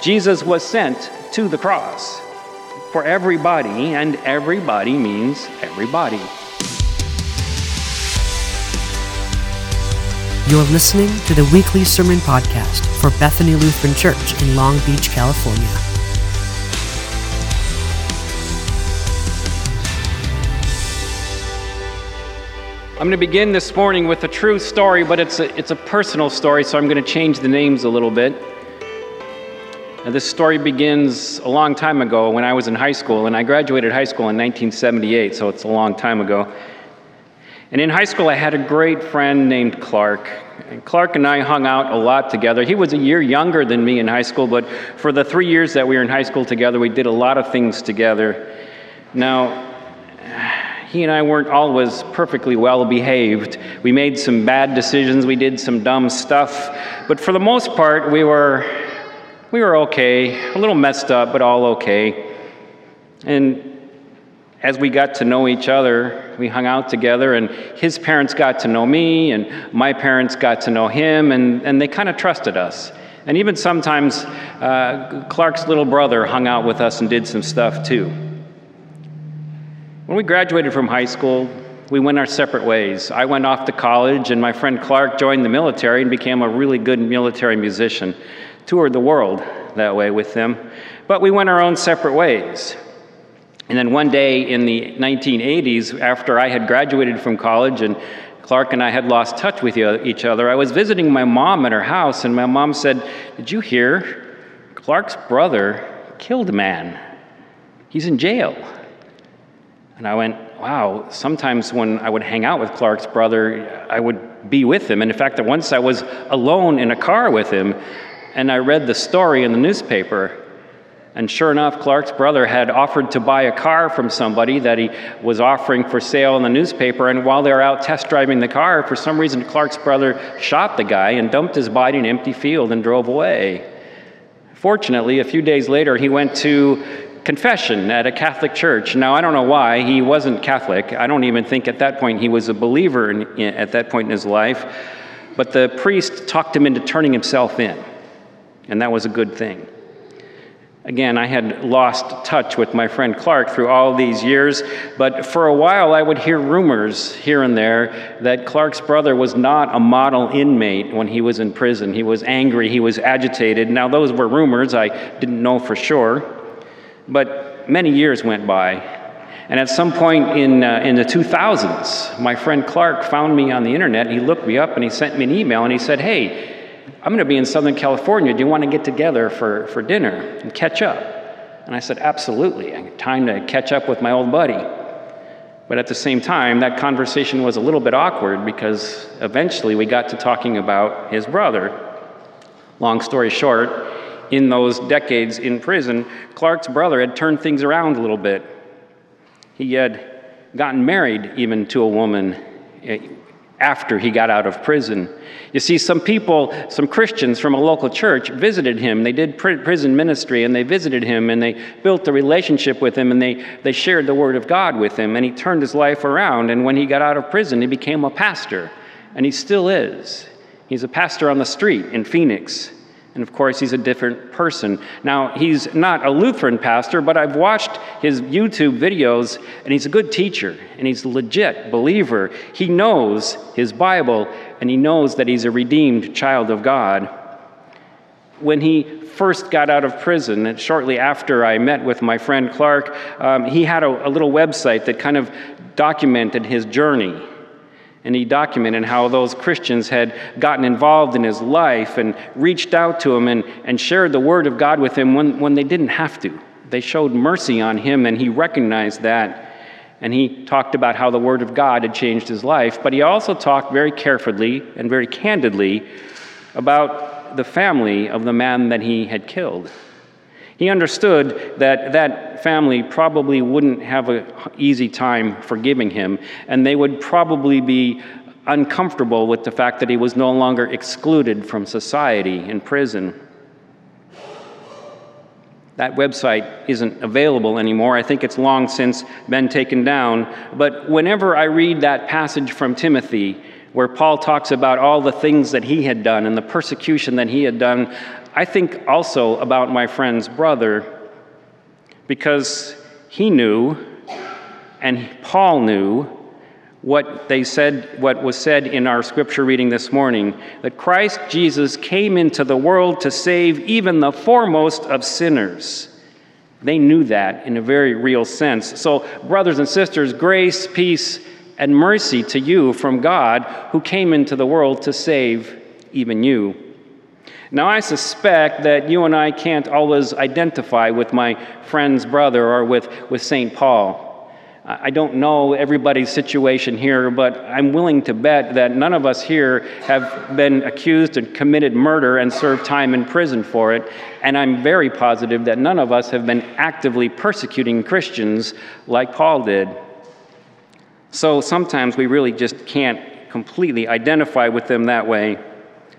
Jesus was sent to the cross for everybody, and everybody means everybody. You're listening to the weekly sermon podcast for Bethany Lutheran Church in Long Beach, California. I'm going to begin this morning with a true story, but it's a, it's a personal story, so I'm going to change the names a little bit. And this story begins a long time ago when I was in high school, and I graduated high school in 1978, so it's a long time ago. And in high school, I had a great friend named Clark. And Clark and I hung out a lot together. He was a year younger than me in high school, but for the three years that we were in high school together, we did a lot of things together. Now, he and I weren't always perfectly well behaved. We made some bad decisions, we did some dumb stuff, but for the most part, we were, we were okay, a little messed up, but all okay. And as we got to know each other, we hung out together, and his parents got to know me, and my parents got to know him, and, and they kind of trusted us. And even sometimes, uh, Clark's little brother hung out with us and did some stuff too. When we graduated from high school, we went our separate ways. I went off to college, and my friend Clark joined the military and became a really good military musician. Toured the world that way with them. But we went our own separate ways. And then one day in the 1980s, after I had graduated from college and Clark and I had lost touch with each other, I was visiting my mom at her house, and my mom said, Did you hear? Clark's brother killed a man. He's in jail. And I went, wow, sometimes when I would hang out with Clark's brother, I would be with him. And in fact, once I was alone in a car with him, and I read the story in the newspaper. And sure enough, Clark's brother had offered to buy a car from somebody that he was offering for sale in the newspaper. And while they were out test driving the car, for some reason, Clark's brother shot the guy and dumped his body in an empty field and drove away. Fortunately, a few days later, he went to confession at a Catholic church. Now, I don't know why. He wasn't Catholic. I don't even think at that point he was a believer in, at that point in his life. But the priest talked him into turning himself in, and that was a good thing. Again, I had lost touch with my friend Clark through all these years, but for a while I would hear rumors here and there that Clark's brother was not a model inmate when he was in prison. He was angry, he was agitated. Now, those were rumors, I didn't know for sure. But many years went by, and at some point in, uh, in the 2000s, my friend Clark found me on the internet. He looked me up and he sent me an email and he said, Hey, I'm going to be in Southern California. Do you want to get together for, for dinner and catch up? And I said, Absolutely. I time to catch up with my old buddy. But at the same time, that conversation was a little bit awkward because eventually we got to talking about his brother. Long story short, in those decades in prison, Clark's brother had turned things around a little bit. He had gotten married even to a woman eh, after he got out of prison. You see, some people, some Christians from a local church visited him. They did prison ministry and they visited him and they built a relationship with him and they, they shared the Word of God with him. And he turned his life around. And when he got out of prison, he became a pastor. And he still is. He's a pastor on the street in Phoenix. And of course, he's a different person. Now, he's not a Lutheran pastor, but I've watched his YouTube videos, and he's a good teacher, and he's a legit believer. He knows his Bible, and he knows that he's a redeemed child of God. When he first got out of prison, and shortly after I met with my friend Clark, um, he had a, a little website that kind of documented his journey and he documented how those Christians had gotten involved in his life and reached out to him and, and shared the word of God with him when, when they didn't have to. They showed mercy on him, and he recognized that. And he talked about how the word of God had changed his life, but he also talked very carefully and very candidly about the family of the man that he had killed. He understood that that family probably wouldn't have an easy time forgiving him, and they would probably be uncomfortable with the fact that he was no longer excluded from society in prison. That website isn't available anymore. I think it's long since been taken down. But whenever I read that passage from Timothy, where Paul talks about all the things that he had done and the persecution that he had done, I think also about my friend's brother because he knew and Paul knew what they said what was said in our scripture reading this morning that Christ Jesus came into the world to save even the foremost of sinners. They knew that in a very real sense. So brothers and sisters, grace, peace, and mercy to you from God who came into the world to save even you. Now, I suspect that you and I can't always identify with my friend's brother or with, with St. Paul. I don't know everybody's situation here, but I'm willing to bet that none of us here have been accused and committed murder and served time in prison for it. And I'm very positive that none of us have been actively persecuting Christians like Paul did. So sometimes we really just can't completely identify with them that way.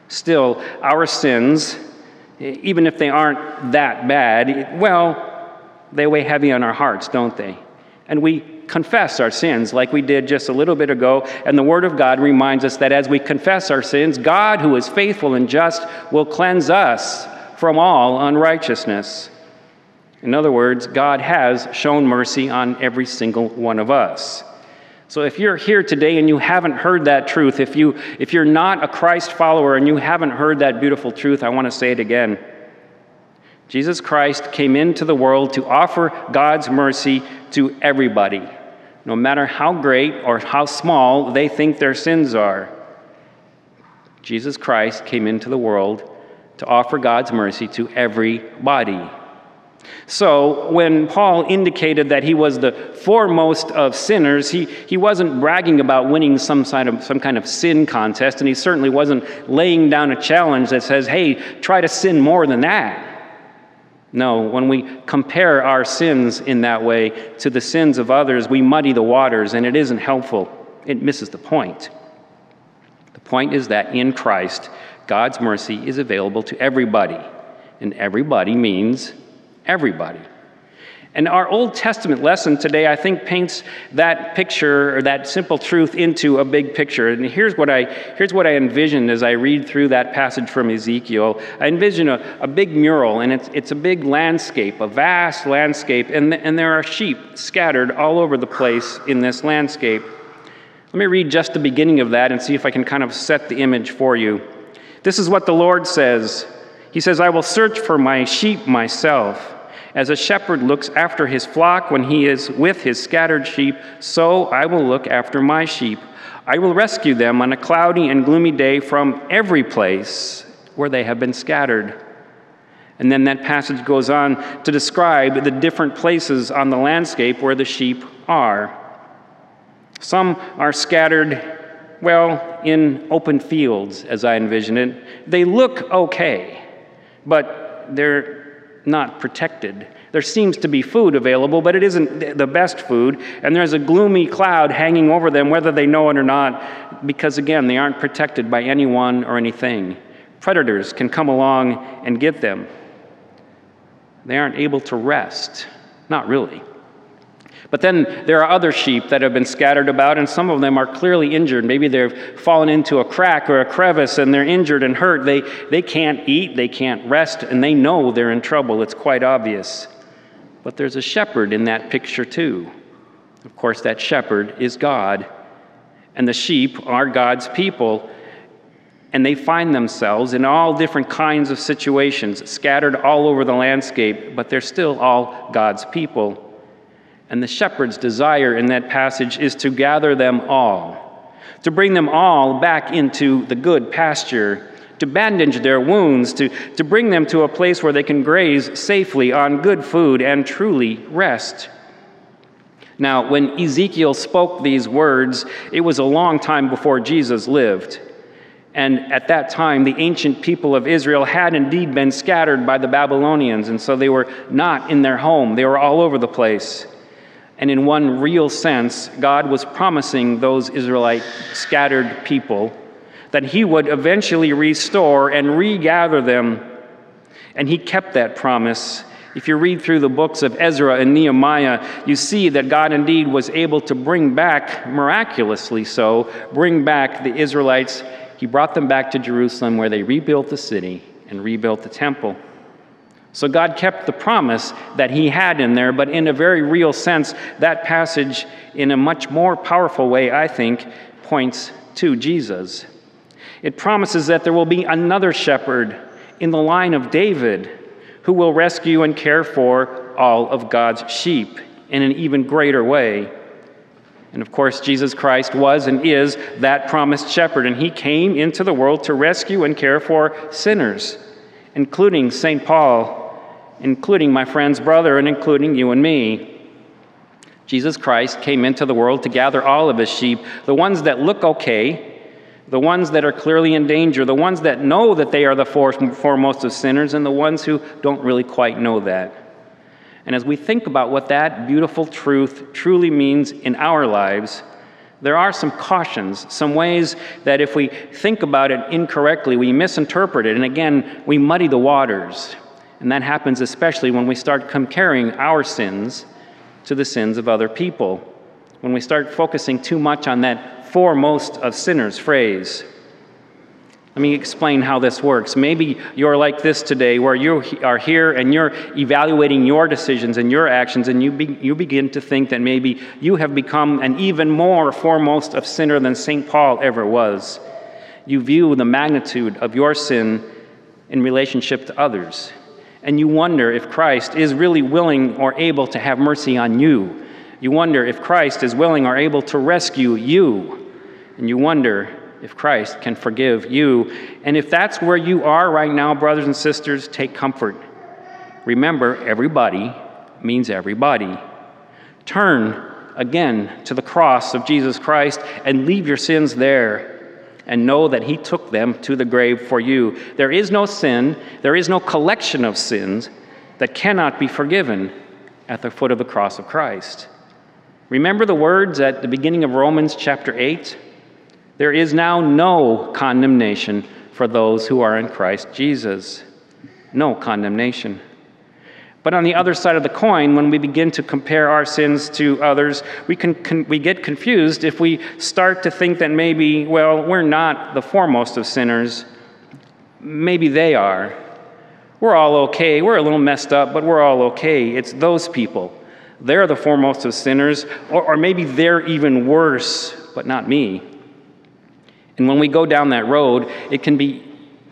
Still, our sins, even if they aren't that bad, well, they weigh heavy on our hearts, don't they? And we confess our sins like we did just a little bit ago. And the Word of God reminds us that as we confess our sins, God, who is faithful and just, will cleanse us from all unrighteousness. In other words, God has shown mercy on every single one of us. So if you're here today and you haven't heard that truth, if, you, if you're not a Christ follower and you haven't heard that beautiful truth, I want to say it again. Jesus Christ came into the world to offer God's mercy to everybody, no matter how great or how small they think their sins are. Jesus Christ came into the world to offer God's mercy to everybody. So, when Paul indicated that he was the foremost of sinners, he, he wasn't bragging about winning some, side of, some kind of sin contest, and he certainly wasn't laying down a challenge that says, hey, try to sin more than that. No, when we compare our sins in that way to the sins of others, we muddy the waters, and it isn't helpful. It misses the point. The point is that in Christ, God's mercy is available to everybody, and everybody means everybody. And our Old Testament lesson today, I think, paints that picture or that simple truth into a big picture. And here's what I, here's what I envision as I read through that passage from Ezekiel. I envision a, a big mural, and it's, it's a big landscape, a vast landscape, and, and there are sheep scattered all over the place in this landscape. Let me read just the beginning of that and see if I can kind of set the image for you. This is what the Lord says He says, I will search for my sheep myself. As a shepherd looks after his flock when he is with his scattered sheep, so I will look after my sheep. I will rescue them on a cloudy and gloomy day from every place where they have been scattered. And then that passage goes on to describe the different places on the landscape where the sheep are. Some are scattered, well, in open fields, as I envision it. They look okay, but they're not protected. There seems to be food available, but it isn't the best food, and there's a gloomy cloud hanging over them, whether they know it or not, because again, they aren't protected by anyone or anything. Predators can come along and get them. They aren't able to rest. Not really. But then there are other sheep that have been scattered about, and some of them are clearly injured. Maybe they've fallen into a crack or a crevice and they're injured and hurt. They, they can't eat, they can't rest, and they know they're in trouble. It's quite obvious. But there's a shepherd in that picture, too. Of course, that shepherd is God, and the sheep are God's people. And they find themselves in all different kinds of situations, scattered all over the landscape, but they're still all God's people. And the shepherd's desire in that passage is to gather them all, to bring them all back into the good pasture, to bandage their wounds, to, to bring them to a place where they can graze safely on good food and truly rest. Now, when Ezekiel spoke these words, it was a long time before Jesus lived. And at that time, the ancient people of Israel had indeed been scattered by the Babylonians, and so they were not in their home. They were all over the place. And in one real sense, God was promising those Israelite scattered people that He would eventually restore and regather them. And He kept that promise. If you read through the books of Ezra and Nehemiah, you see that God indeed was able to bring back, miraculously so, bring back the Israelites. He brought them back to Jerusalem where they rebuilt the city and rebuilt the temple. So God kept the promise that He had in there, but in a very real sense, that passage, in a much more powerful way, I think, points to Jesus. It promises that there will be another shepherd in the line of David who will rescue and care for all of God's sheep in an even greater way. And of course, Jesus Christ was and is that promised shepherd, and he came into the world to rescue and care for sinners, including St. Paul, including my friend's brother, and including you and me. Jesus Christ came into the world to gather all of his sheep, the ones that look okay, the ones that are clearly in danger, the ones that know that they are the foremost of sinners, and the ones who don't really quite know that. And as we think about what that beautiful truth truly means in our lives, there are some cautions, some ways that if we think about it incorrectly, we misinterpret it, and again, we muddy the waters. And that happens especially when we start comparing our sins to the sins of other people, when we start focusing too much on that foremost of sinners phrase. Let me explain how this works. Maybe you're like this today, where you are here and you're evaluating your decisions and your actions, and you, be, you begin to think that maybe you have become an even more foremost of sinner than St. Paul ever was. You view the magnitude of your sin in relationship to others, and you wonder if Christ is really willing or able to have mercy on you. You wonder if Christ is willing or able to rescue you. And you wonder if Christ can forgive you. And if that's where you are right now, brothers and sisters, take comfort. Remember, everybody means everybody. Turn again to the cross of Jesus Christ and leave your sins there and know that He took them to the grave for you. There is no sin, there is no collection of sins that cannot be forgiven at the foot of the cross of Christ. Remember the words at the beginning of Romans chapter 8? There is now no condemnation for those who are in Christ Jesus. No condemnation. But on the other side of the coin, when we begin to compare our sins to others, we, can, can, we get confused if we start to think that maybe, well, we're not the foremost of sinners. Maybe they are. We're all okay. We're a little messed up, but we're all okay. It's those people. They're the foremost of sinners, or, or maybe they're even worse, but not me. And when we go down that road, it can be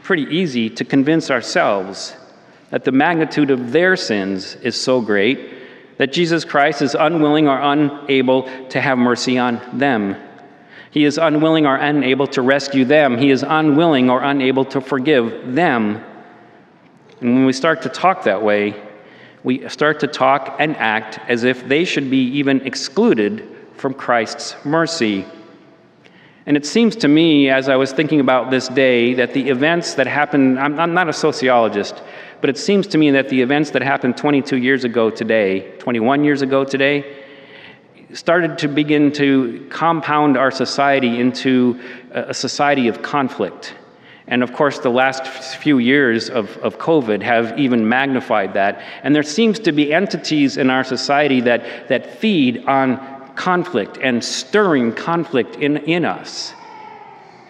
pretty easy to convince ourselves that the magnitude of their sins is so great that Jesus Christ is unwilling or unable to have mercy on them. He is unwilling or unable to rescue them. He is unwilling or unable to forgive them. And when we start to talk that way, we start to talk and act as if they should be even excluded from Christ's mercy. And it seems to me, as I was thinking about this day, that the events that happened, I'm, I'm, not a sociologist, but it seems to me that the events that happened 22 years ago today, 21 years ago today, started to begin to compound our society into a society of conflict. And of course, the last few years of, of COVID have even magnified that. And there seems to be entities in our society that, that feed on conflict and stirring conflict in, in us.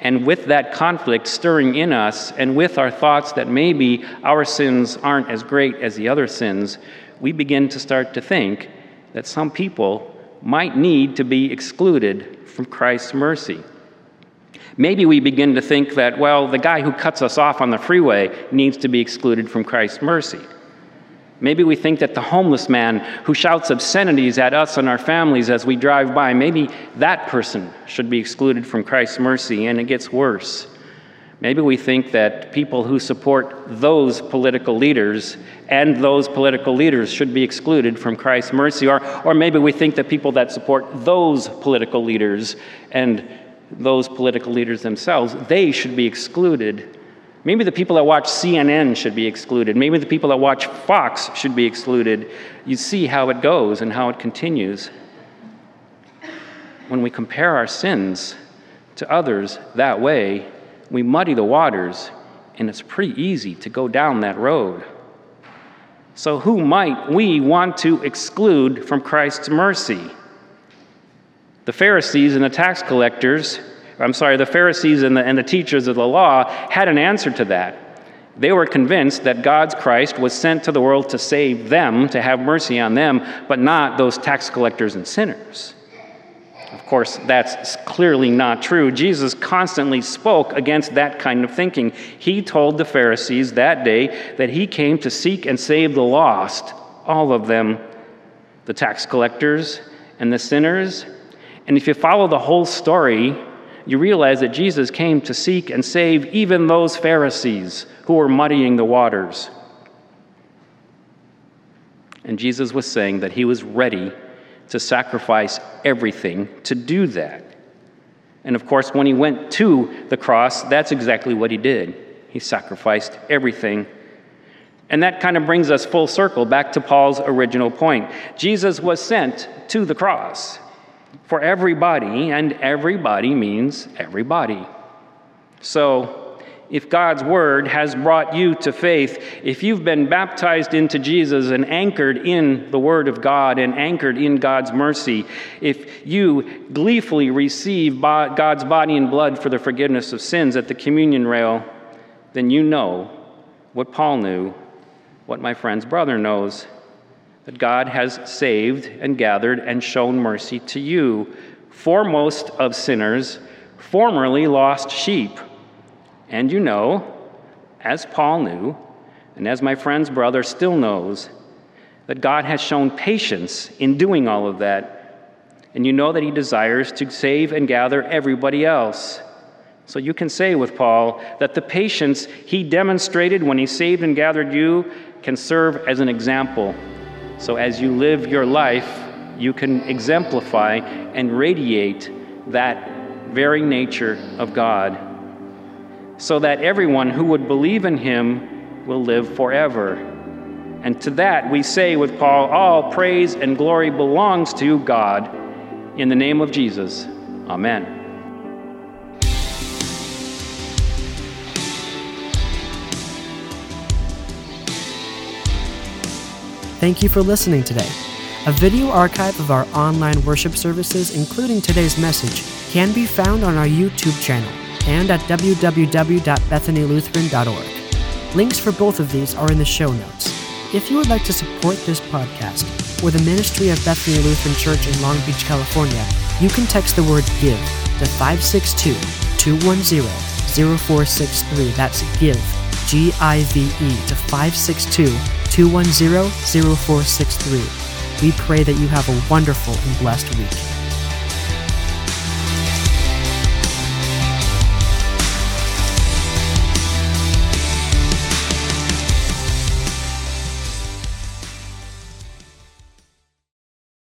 And with that conflict stirring in us, and with our thoughts that maybe our sins aren't as great as the other sins, we begin to start to think that some people might need to be excluded from Christ's mercy. Maybe we begin to think that, well, the guy who cuts us off on the freeway needs to be excluded from Christ's mercy. Maybe we think that the homeless man who shouts obscenities at us and our families as we drive by, maybe that person should be excluded from Christ's mercy, and it gets worse. Maybe we think that people who support those political leaders and those political leaders should be excluded from Christ's mercy. Or, or maybe we think that people that support those political leaders and those political leaders themselves, they should be excluded Maybe the people that watch CNN should be excluded. Maybe the people that watch Fox should be excluded. You see how it goes and how it continues. When we compare our sins to others that way, we muddy the waters, and it's pretty easy to go down that road. So, who might we want to exclude from Christ's mercy? The Pharisees and the tax collectors I'm sorry, the Pharisees and the, and the teachers of the law had an answer to that. They were convinced that God's Christ was sent to the world to save them, to have mercy on them, but not those tax collectors and sinners. Of course, that's clearly not true. Jesus constantly spoke against that kind of thinking. He told the Pharisees that day that he came to seek and save the lost, all of them, the tax collectors and the sinners. And if you follow the whole story, you realize that Jesus came to seek and save even those Pharisees who were muddying the waters. And Jesus was saying that he was ready to sacrifice everything to do that. And of course, when he went to the cross, that's exactly what he did. He sacrificed everything. And that kind of brings us full circle back to Paul's original point. Jesus was sent to the cross for everybody, and everybody means everybody. So, if God's word has brought you to faith, if you've been baptized into Jesus and anchored in the word of God and anchored in God's mercy, if you gleefully receive God's body and blood for the forgiveness of sins at the communion rail, then you know what Paul knew, what my friend's brother knows that God has saved and gathered and shown mercy to you, foremost of sinners, formerly lost sheep. And you know, as Paul knew, and as my friend's brother still knows, that God has shown patience in doing all of that. And you know that he desires to save and gather everybody else. So you can say with Paul that the patience he demonstrated when he saved and gathered you can serve as an example. So as you live your life, you can exemplify and radiate that very nature of God so that everyone who would believe in him will live forever. And to that we say with Paul, all praise and glory belongs to God. In the name of Jesus, amen. Thank you for listening today. A video archive of our online worship services, including today's message, can be found on our YouTube channel and at www.bethanylutheran.org. Links for both of these are in the show notes. If you would like to support this podcast or the ministry of Bethany Lutheran Church in Long Beach, California, you can text the word GIVE to 562 210 0463. That's GIVE, G I V E, to 562 210 0463. We pray that you have a wonderful and blessed week.